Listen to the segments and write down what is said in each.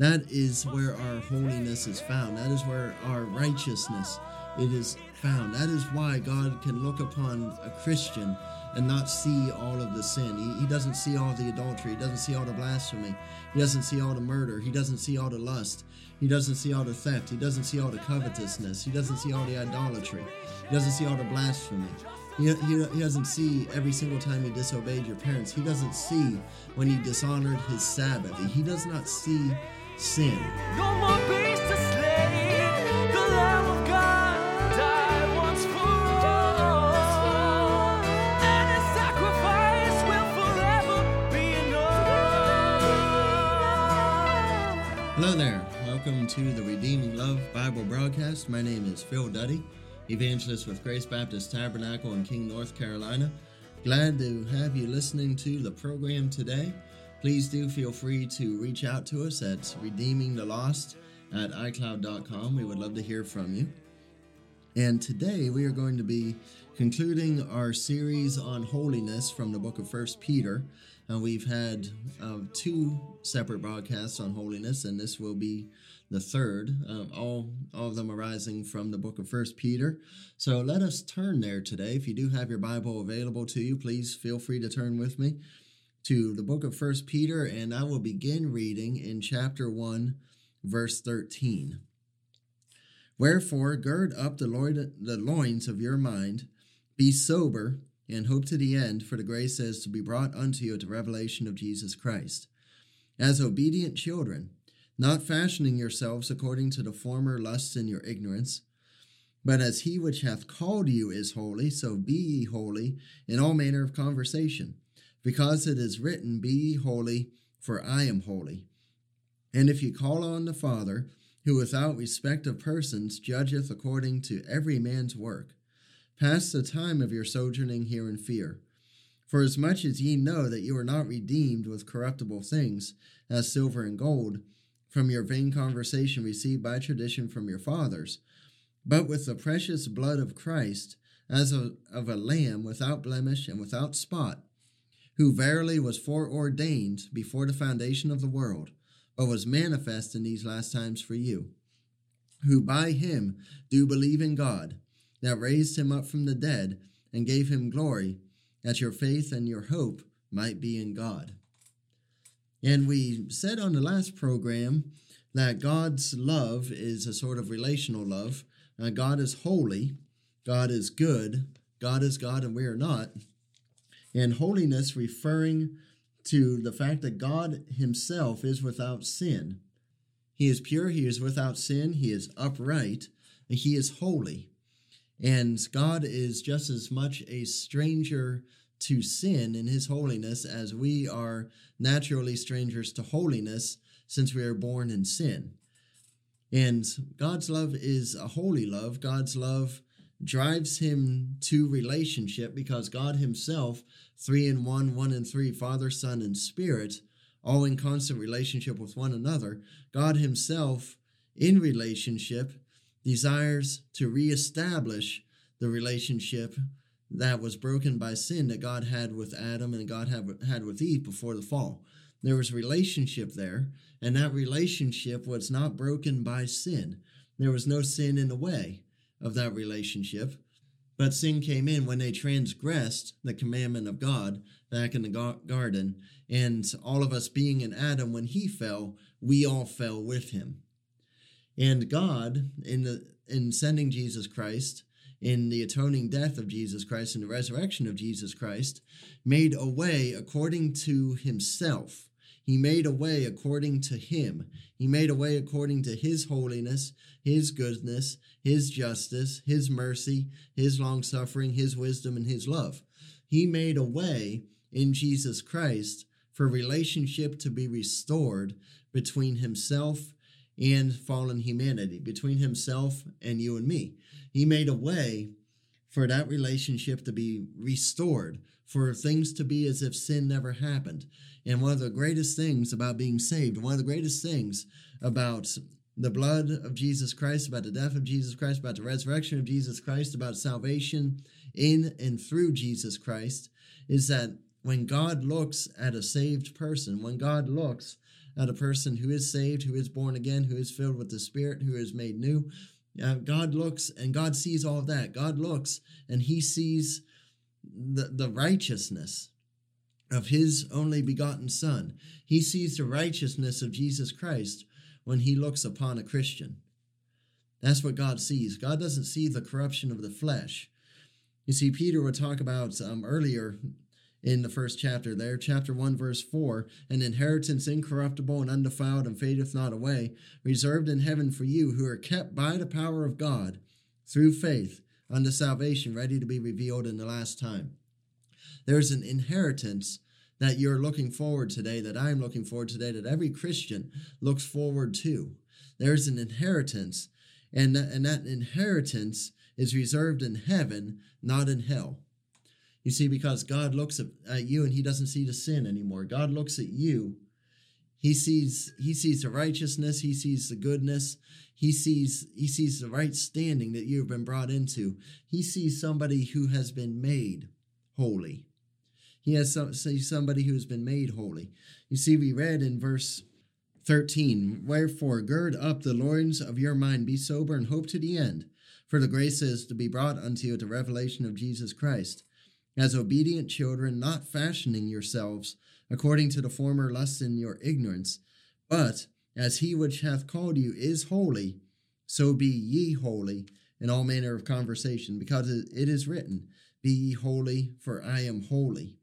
That is where our holiness is found. That is where our righteousness it is found. That is why God can look upon a Christian and not see all of the sin. He, he doesn't see all the adultery. He doesn't see all the blasphemy. He doesn't see all the murder. He doesn't see all the lust. He doesn't see all the theft. He doesn't see all the covetousness. He doesn't see all the idolatry. He doesn't see all the blasphemy. He, he, he doesn't see every single time you disobeyed your parents. He doesn't see when you dishonored his Sabbath. He does not see sin. No more beast to slay. The Lamb of God died once for all. And his sacrifice will forever be enough. Hello there. Welcome to the Redeeming Love Bible broadcast. My name is Phil Duddy, evangelist with Grace Baptist Tabernacle in King, North Carolina. Glad to have you listening to the program today. Please do feel free to reach out to us at redeeming the lost at iCloud.com. We would love to hear from you. And today we are going to be concluding our series on holiness from the book of First Peter. Uh, we've had uh, two separate broadcasts on holiness, and this will be the third. Uh, all all of them arising from the book of First Peter. So let us turn there today. If you do have your Bible available to you, please feel free to turn with me to the book of First Peter, and I will begin reading in chapter 1, verse 13. Wherefore, gird up the, the loins of your mind, be sober, and hope to the end, for the grace is to be brought unto you at the revelation of Jesus Christ. As obedient children, not fashioning yourselves according to the former lusts in your ignorance, but as he which hath called you is holy, so be ye holy in all manner of conversation because it is written, Be ye holy, for I am holy. And if ye call on the Father, who without respect of persons judgeth according to every man's work, pass the time of your sojourning here in fear. For as much as ye know that you are not redeemed with corruptible things, as silver and gold, from your vain conversation received by tradition from your fathers, but with the precious blood of Christ, as of, of a lamb without blemish and without spot, who verily was foreordained before the foundation of the world, but was manifest in these last times for you, who by him do believe in God, that raised him up from the dead and gave him glory, that your faith and your hope might be in God. And we said on the last program that God's love is a sort of relational love. God is holy, God is good, God is God, and we are not and holiness referring to the fact that God himself is without sin. He is pure, he is without sin, he is upright, he is holy. And God is just as much a stranger to sin in his holiness as we are naturally strangers to holiness since we are born in sin. And God's love is a holy love. God's love drives him to relationship because God Himself, three in one, one in three, Father, Son, and Spirit, all in constant relationship with one another, God Himself in relationship desires to reestablish the relationship that was broken by sin that God had with Adam and God had, had with Eve before the fall. There was relationship there, and that relationship was not broken by sin. There was no sin in the way of that relationship. But sin came in when they transgressed the commandment of God back in the garden. And all of us being in Adam, when he fell, we all fell with him. And God, in, the, in sending Jesus Christ, in the atoning death of Jesus Christ and the resurrection of Jesus Christ, made a way according to himself he made a way according to him. He made a way according to his holiness, his goodness, his justice, his mercy, his long suffering, his wisdom, and his love. He made a way in Jesus Christ for relationship to be restored between himself and fallen humanity, between himself and you and me. He made a way for that relationship to be restored, for things to be as if sin never happened. And one of the greatest things about being saved, one of the greatest things about the blood of Jesus Christ, about the death of Jesus Christ, about the resurrection of Jesus Christ, about salvation in and through Jesus Christ, is that when God looks at a saved person, when God looks at a person who is saved, who is born again, who is filled with the Spirit, who is made new. Uh, God looks and God sees all of that. God looks and He sees the, the righteousness of His only begotten Son. He sees the righteousness of Jesus Christ when He looks upon a Christian. That's what God sees. God doesn't see the corruption of the flesh. You see, Peter would talk about um, earlier in the first chapter there, chapter 1, verse 4 an inheritance incorruptible and undefiled and fadeth not away, reserved in heaven for you who are kept by the power of God through faith unto salvation, ready to be revealed in the last time. There's an inheritance that you're looking forward today, that I'm looking forward today, that every Christian looks forward to. There's an inheritance and that, and that inheritance is reserved in heaven, not in hell. You see, because God looks at, at you and He doesn't see the sin anymore. God looks at you. He sees He sees the righteousness. He sees the goodness. He sees He sees the right standing that you have been brought into. He sees somebody who has been made holy. He has some, somebody who has been made holy. You see, we read in verse 13 Wherefore, gird up the loins of your mind, be sober, and hope to the end. For the grace is to be brought unto you at the revelation of Jesus Christ. As obedient children, not fashioning yourselves according to the former lusts in your ignorance, but as he which hath called you is holy, so be ye holy in all manner of conversation, because it is written, Be ye holy, for I am holy.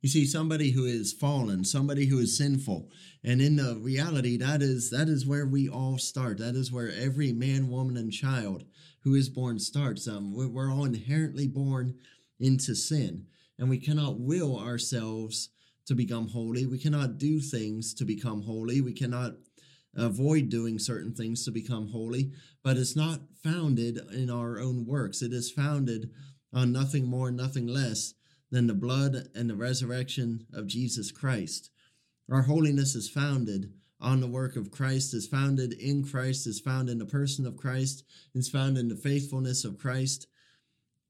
You see, somebody who is fallen, somebody who is sinful, and in the reality, that is that is where we all start. That is where every man, woman, and child who is born starts. Um, we're all inherently born into sin, and we cannot will ourselves to become holy. We cannot do things to become holy. We cannot avoid doing certain things to become holy. But it's not founded in our own works. It is founded on nothing more, nothing less than the blood and the resurrection of Jesus Christ. Our holiness is founded on the work of Christ, is founded in Christ, is found in the person of Christ, is found in the faithfulness of Christ.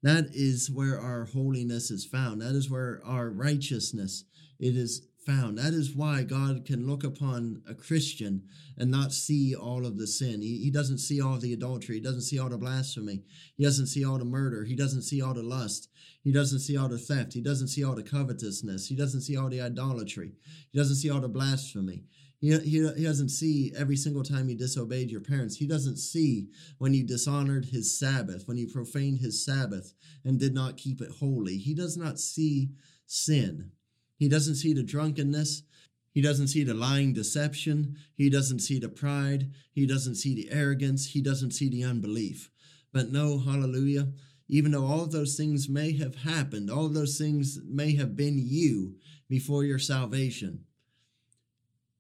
That is where our holiness is found. That is where our righteousness it is found. That is why God can look upon a Christian and not see all of the sin. He, he doesn't see all the adultery. He doesn't see all the blasphemy. He doesn't see all the murder. He doesn't see all the lust. He doesn't see all the theft. He doesn't see all the covetousness. He doesn't see all the idolatry. He doesn't see all the blasphemy. He, he, he doesn't see every single time you disobeyed your parents. He doesn't see when you dishonored his Sabbath, when you profaned his Sabbath and did not keep it holy. He does not see sin. He doesn't see the drunkenness. He doesn't see the lying deception. He doesn't see the pride. He doesn't see the arrogance. He doesn't see the unbelief. But no, hallelujah, even though all of those things may have happened, all of those things may have been you before your salvation,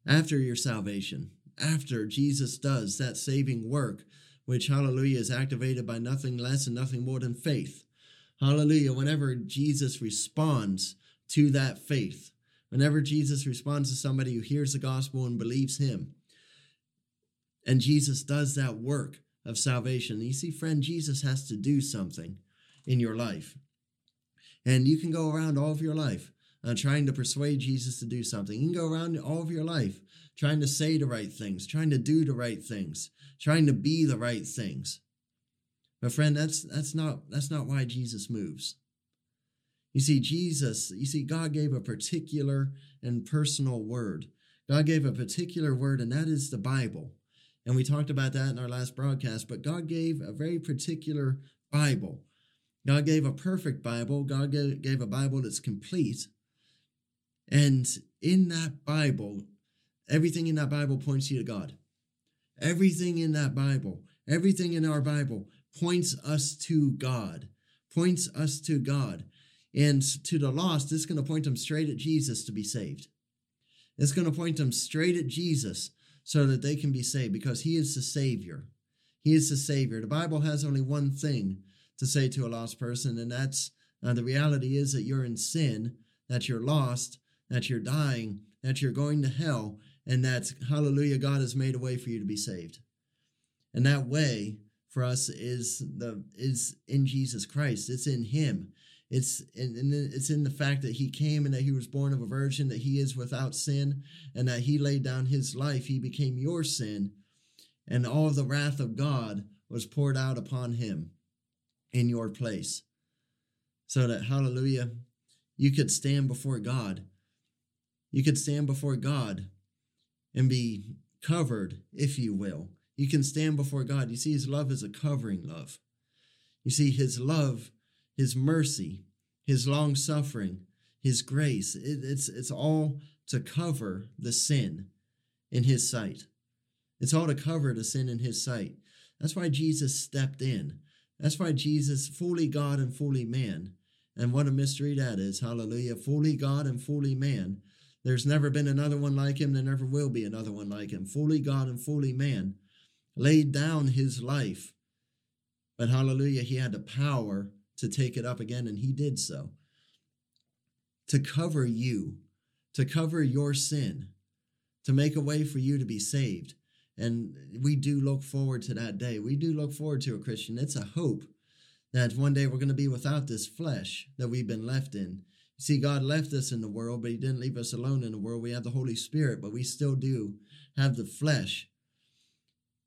after your salvation, after Jesus does that saving work, which, hallelujah, is activated by nothing less and nothing more than faith. Hallelujah. Whenever Jesus responds to that faith. Whenever Jesus responds to somebody who hears the gospel and believes him, and Jesus does that work of salvation, you see, friend, Jesus has to do something in your life. And you can go around all of your life uh, trying to persuade Jesus to do something. You can go around all of your life trying to say the right things, trying to do the right things, trying to be the right things. But friend, that's that's not that's not why Jesus moves. You see, Jesus, you see, God gave a particular and personal word. God gave a particular word, and that is the Bible. And we talked about that in our last broadcast, but God gave a very particular Bible. God gave a perfect Bible. God gave a Bible that's complete. And in that Bible, everything in that Bible points you to God. Everything in that Bible, everything in our Bible points us to God, points us to God. And to the lost, it's going to point them straight at Jesus to be saved. It's going to point them straight at Jesus so that they can be saved because he is the Savior. He is the Savior. The Bible has only one thing to say to a lost person, and that's uh, the reality is that you're in sin, that you're lost, that you're dying, that you're going to hell, and that, hallelujah, God has made a way for you to be saved. And that way for us is the is in Jesus Christ. It's in Him. It's and it's in the fact that he came and that he was born of a virgin, that he is without sin, and that he laid down his life. He became your sin, and all the wrath of God was poured out upon him in your place. So that, hallelujah, you could stand before God. You could stand before God and be covered, if you will. You can stand before God. You see, His love is a covering love. You see, His love, His mercy, His long suffering, His grace, it, it's, it's all to cover the sin in His sight. It's all to cover the sin in His sight. That's why Jesus stepped in. That's why Jesus, fully God and fully man, and what a mystery that is. Hallelujah. Fully God and fully man. There's never been another one like him. There never will be another one like him. Fully God and fully man. Laid down his life. But hallelujah, he had the power to take it up again, and he did so. To cover you, to cover your sin, to make a way for you to be saved. And we do look forward to that day. We do look forward to a Christian. It's a hope that one day we're going to be without this flesh that we've been left in. See, God left us in the world, but He didn't leave us alone in the world. We have the Holy Spirit, but we still do have the flesh.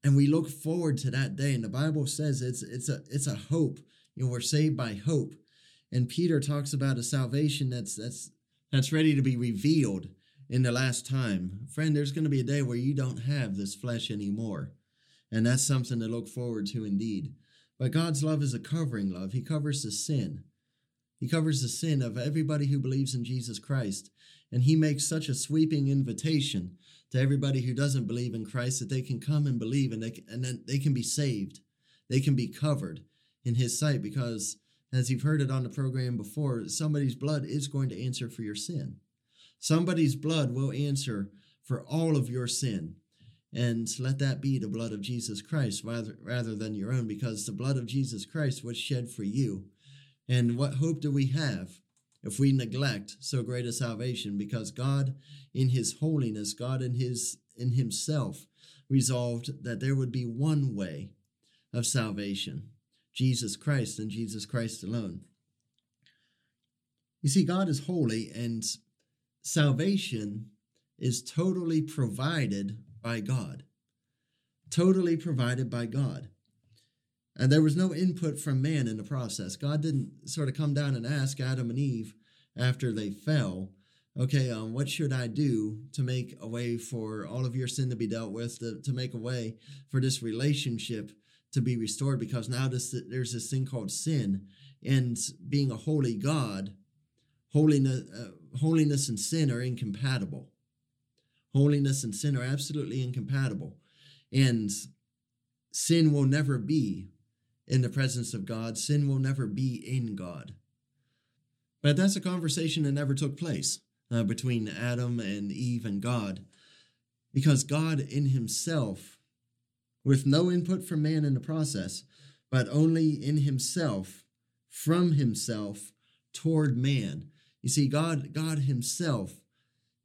And we look forward to that day. And the Bible says it's it's a it's a hope. You know, we're saved by hope. And Peter talks about a salvation that's that's that's ready to be revealed in the last time. Friend, there's going to be a day where you don't have this flesh anymore. And that's something to look forward to indeed. But God's love is a covering love. He covers the sin. He covers the sin of everybody who believes in Jesus Christ. And He makes such a sweeping invitation to everybody who doesn't believe in Christ that they can come and believe and, they, and then they can be saved. They can be covered in His sight because, as you've heard it on the program before, somebody's blood is going to answer for your sin. Somebody's blood will answer for all of your sin and let that be the blood of Jesus Christ rather, rather than your own, because the blood of Jesus Christ was shed for you. And what hope do we have if we neglect so great a salvation? Because God, in His holiness, God in His in Himself, resolved that there would be one way of salvation Jesus Christ and Jesus Christ alone. You see, God is holy, and salvation is totally provided by God. Totally provided by God. And there was no input from man in the process. God didn't sort of come down and ask Adam and Eve after they fell, okay, um, what should I do to make a way for all of your sin to be dealt with, to, to make a way for this relationship to be restored? Because now this, there's this thing called sin, and being a holy God, holiness, uh, holiness and sin are incompatible. Holiness and sin are absolutely incompatible. And sin will never be in the presence of God, sin will never be in God. But that's a conversation that never took place uh, between Adam and Eve and God. Because God in Himself, with no input from man in the process, but only in Himself, from Himself toward man. You see, God, God Himself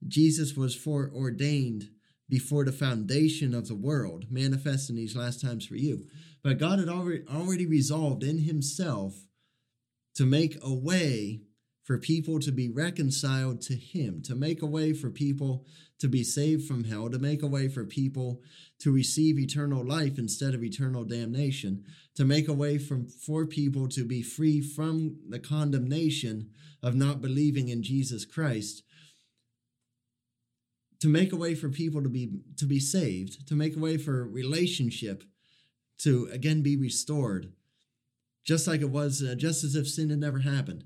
Jesus was foreordained before the foundation of the world, manifest in these last times for you. But God had already, already resolved in Himself to make a way for people to be reconciled to Him, to make a way for people to be saved from hell, to make a way for people to receive eternal life instead of eternal damnation, to make a way from, for people to be free from the condemnation of not believing in Jesus Christ to make a way for people to be to be saved, to make a way for relationship to again be restored, just like it was, uh, just as if sin had never happened.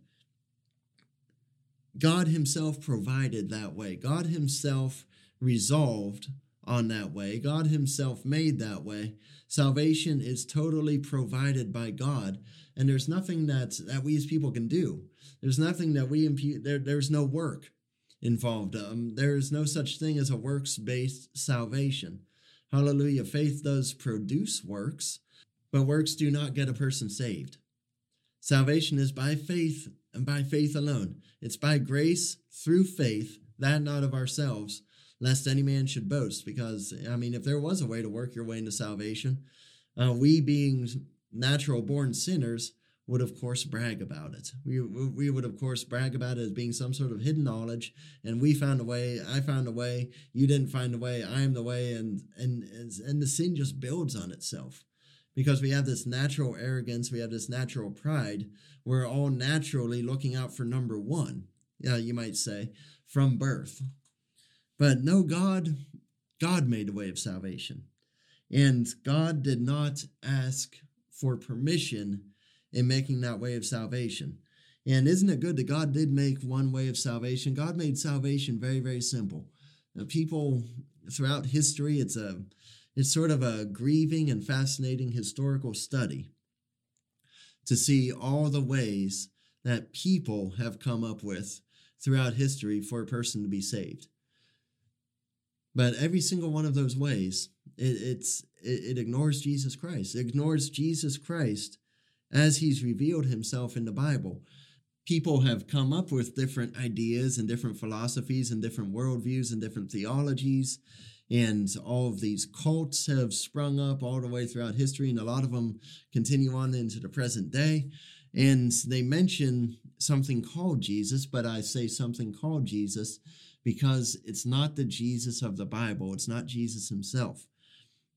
God Himself provided that way. God Himself resolved on that way. God Himself made that way. Salvation is totally provided by God, and there's nothing that that we as people can do. There's nothing that we impute. There, there's no work involved. Um, there is no such thing as a works based salvation. Hallelujah. Faith does produce works, but works do not get a person saved. Salvation is by faith and by faith alone. It's by grace through faith, that not of ourselves, lest any man should boast. Because, I mean, if there was a way to work your way into salvation, uh, we being natural born sinners, would of course brag about it. We, we would of course brag about it as being some sort of hidden knowledge and we found a way, I found a way, you didn't find a way, I am the way and and and the sin just builds on itself. Because we have this natural arrogance, we have this natural pride. We're all naturally looking out for number 1. Yeah, you might say, from birth. But no God God made a way of salvation. And God did not ask for permission in making that way of salvation. And isn't it good that God did make one way of salvation? God made salvation very, very simple. Now, people throughout history, it's a it's sort of a grieving and fascinating historical study to see all the ways that people have come up with throughout history for a person to be saved. But every single one of those ways, it, it's it, it ignores Jesus Christ. It ignores Jesus Christ as he's revealed himself in the Bible. People have come up with different ideas and different philosophies and different worldviews and different theologies. And all of these cults have sprung up all the way throughout history, and a lot of them continue on into the present day. And they mention something called Jesus, but I say something called Jesus because it's not the Jesus of the Bible, it's not Jesus himself.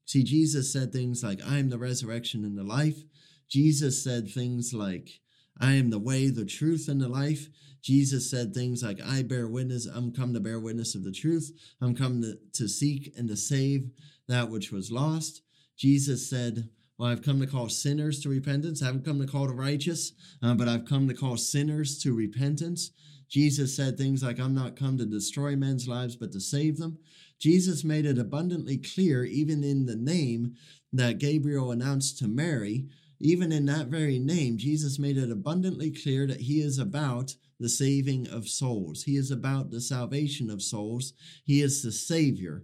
See, Jesus said things like, I am the resurrection and the life. Jesus said things like, I am the way, the truth, and the life. Jesus said things like, I bear witness, I'm come to bear witness of the truth. I'm come to, to seek and to save that which was lost. Jesus said, Well, I've come to call sinners to repentance. I haven't come to call the righteous, uh, but I've come to call sinners to repentance. Jesus said things like, I'm not come to destroy men's lives, but to save them. Jesus made it abundantly clear, even in the name that Gabriel announced to Mary, even in that very name, Jesus made it abundantly clear that he is about the saving of souls. He is about the salvation of souls. He is the Savior.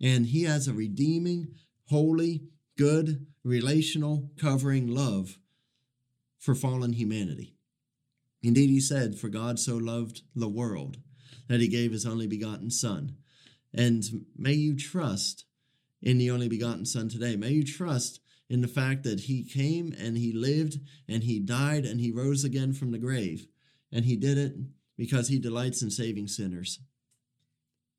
And he has a redeeming, holy, good, relational, covering love for fallen humanity. Indeed, he said, For God so loved the world that he gave his only begotten Son. And may you trust in the only begotten Son today. May you trust in the fact that he came and he lived and he died and he rose again from the grave. And he did it because he delights in saving sinners.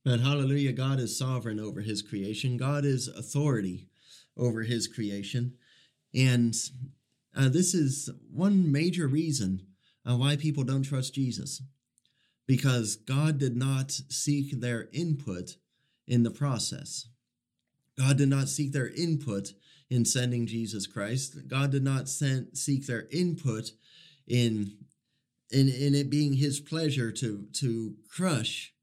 But hallelujah, God is sovereign over his creation, God is authority over his creation. And uh, this is one major reason uh, why people don't trust Jesus. Because God did not seek their input in the process. God did not seek their input in sending Jesus Christ. God did not send, seek their input in, in, in it being his pleasure to, to crush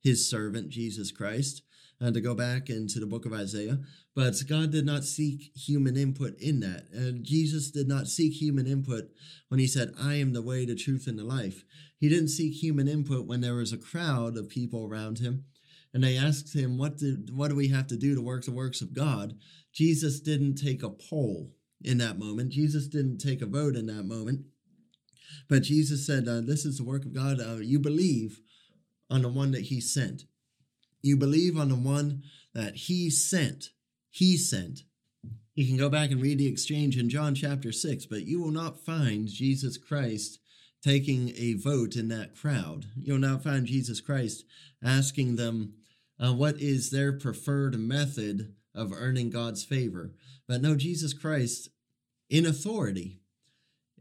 his servant, Jesus Christ, and to go back into the book of Isaiah. But God did not seek human input in that. And Jesus did not seek human input when he said, I am the way, the truth, and the life. He didn't seek human input when there was a crowd of people around him and they asked him, what, did, what do we have to do to work the works of God? Jesus didn't take a poll in that moment. Jesus didn't take a vote in that moment. But Jesus said, uh, This is the work of God. Uh, you believe on the one that he sent. You believe on the one that he sent he sent. You can go back and read the exchange in John chapter 6, but you will not find Jesus Christ taking a vote in that crowd. You'll not find Jesus Christ asking them uh, what is their preferred method of earning God's favor. But no, Jesus Christ, in authority,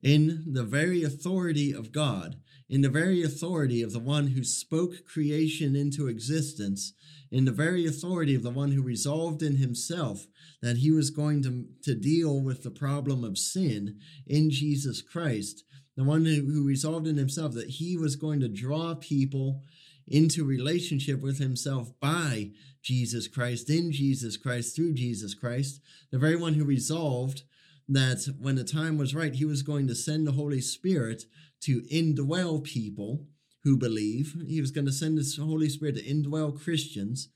in the very authority of God, in the very authority of the one who spoke creation into existence, in the very authority of the one who resolved in himself that he was going to, to deal with the problem of sin in Jesus Christ, the one who, who resolved in himself that he was going to draw people into relationship with himself by Jesus Christ, in Jesus Christ, through Jesus Christ, the very one who resolved that when the time was right, he was going to send the Holy Spirit to indwell people who believe. He was going to send his Holy Spirit to indwell Christians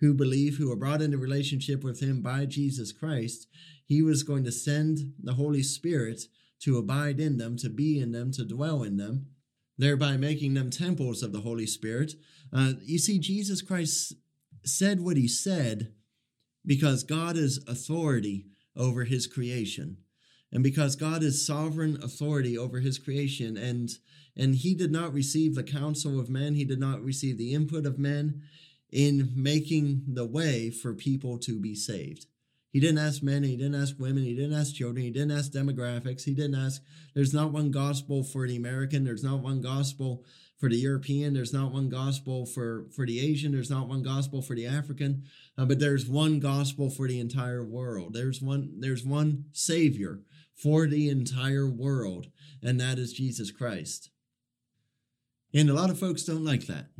who believe, who are brought into relationship with him by Jesus Christ. He was going to send the Holy Spirit to abide in them, to be in them, to dwell in them, thereby making them temples of the Holy Spirit. Uh, you see, Jesus Christ said what he said because God is authority over his creation. and because God is sovereign authority over his creation and and he did not receive the counsel of men, he did not receive the input of men in making the way for people to be saved. He didn't ask men, he didn't ask women, he didn't ask children, he didn't ask demographics, he didn't ask, there's not one gospel for the American, there's not one gospel for the European, there's not one gospel for, for the Asian, there's not one gospel for the African, uh, but there's one gospel for the entire world. There's one, there's one Savior for the entire world, and that is Jesus Christ. And a lot of folks don't like that.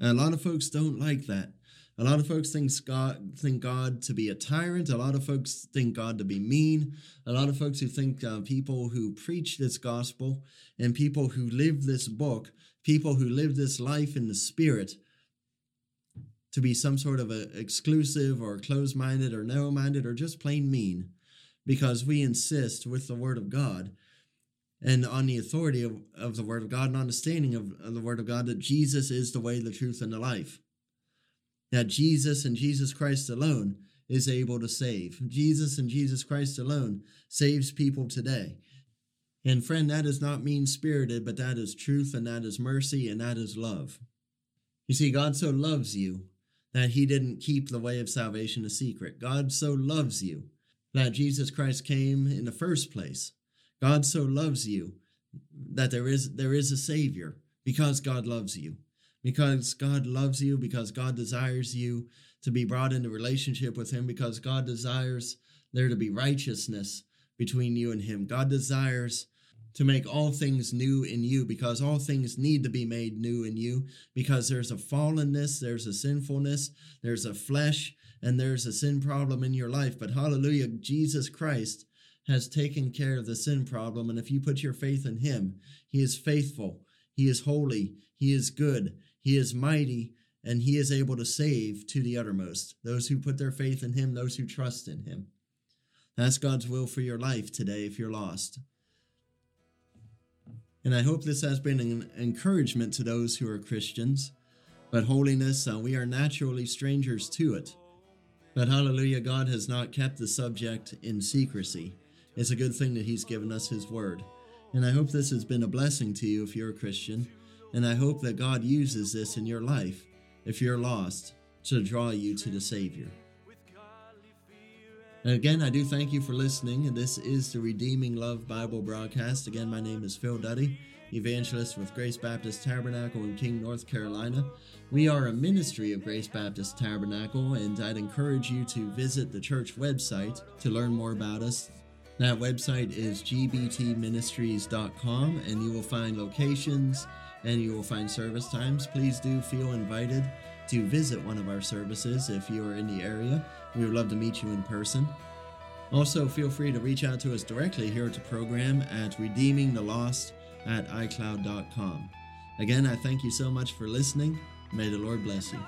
A lot of folks don't like that. A lot of folks think God think God to be a tyrant. A lot of folks think God to be mean. A lot of folks who think uh, people who preach this gospel and people who live this book, people who live this life in the spirit, to be some sort of a exclusive or closed-minded or narrow-minded or just plain mean, because we insist with the Word of God and on the authority of, of the Word of God and understanding of, of the Word of God that Jesus is the way, the truth, and the life that Jesus and Jesus Christ alone is able to save. Jesus and Jesus Christ alone saves people today. And friend, that is not mean spirited, but that is truth and that is mercy and that is love. You see, God so loves you that he didn't keep the way of salvation a secret. God so loves you that Jesus Christ came in the first place. God so loves you that there is there is a savior because God loves you because God loves you, because God desires you to be brought into relationship with Him, because God desires there to be righteousness between you and Him. God desires to make all things new in you because all things need to be made new in you because there's a fallenness, there's a sinfulness, there's a flesh, and there's a sin problem in your life. But hallelujah, Jesus Christ has taken care of the sin problem. And if you put your faith in Him, He is faithful, He is holy, He is good, he is mighty and he is able to save to the uttermost those who put their faith in him, those who trust in him. That's God's will for your life today if you're lost. And I hope this has been an encouragement to those who are Christians. But holiness, uh, we are naturally strangers to it. But hallelujah, God has not kept the subject in secrecy. It's a good thing that He's given us His word. And I hope this has been a blessing to you if you're a Christian. And I hope that God uses this in your life, if you're lost, to draw you to the Savior. And again, I do thank you for listening. This is the Redeeming Love Bible broadcast. Again, my name is Phil Duddy, evangelist with Grace Baptist Tabernacle in King, North Carolina. We are a ministry of Grace Baptist Tabernacle, and I'd encourage you to visit the church website to learn more about us. That website is gbtministries.com, and you will find locations and you will find service times. Please do feel invited to visit one of our services if you are in the area. We would love to meet you in person. Also, feel free to reach out to us directly here at the program at redeemingthelost at iCloud.com. Again, I thank you so much for listening. May the Lord bless you.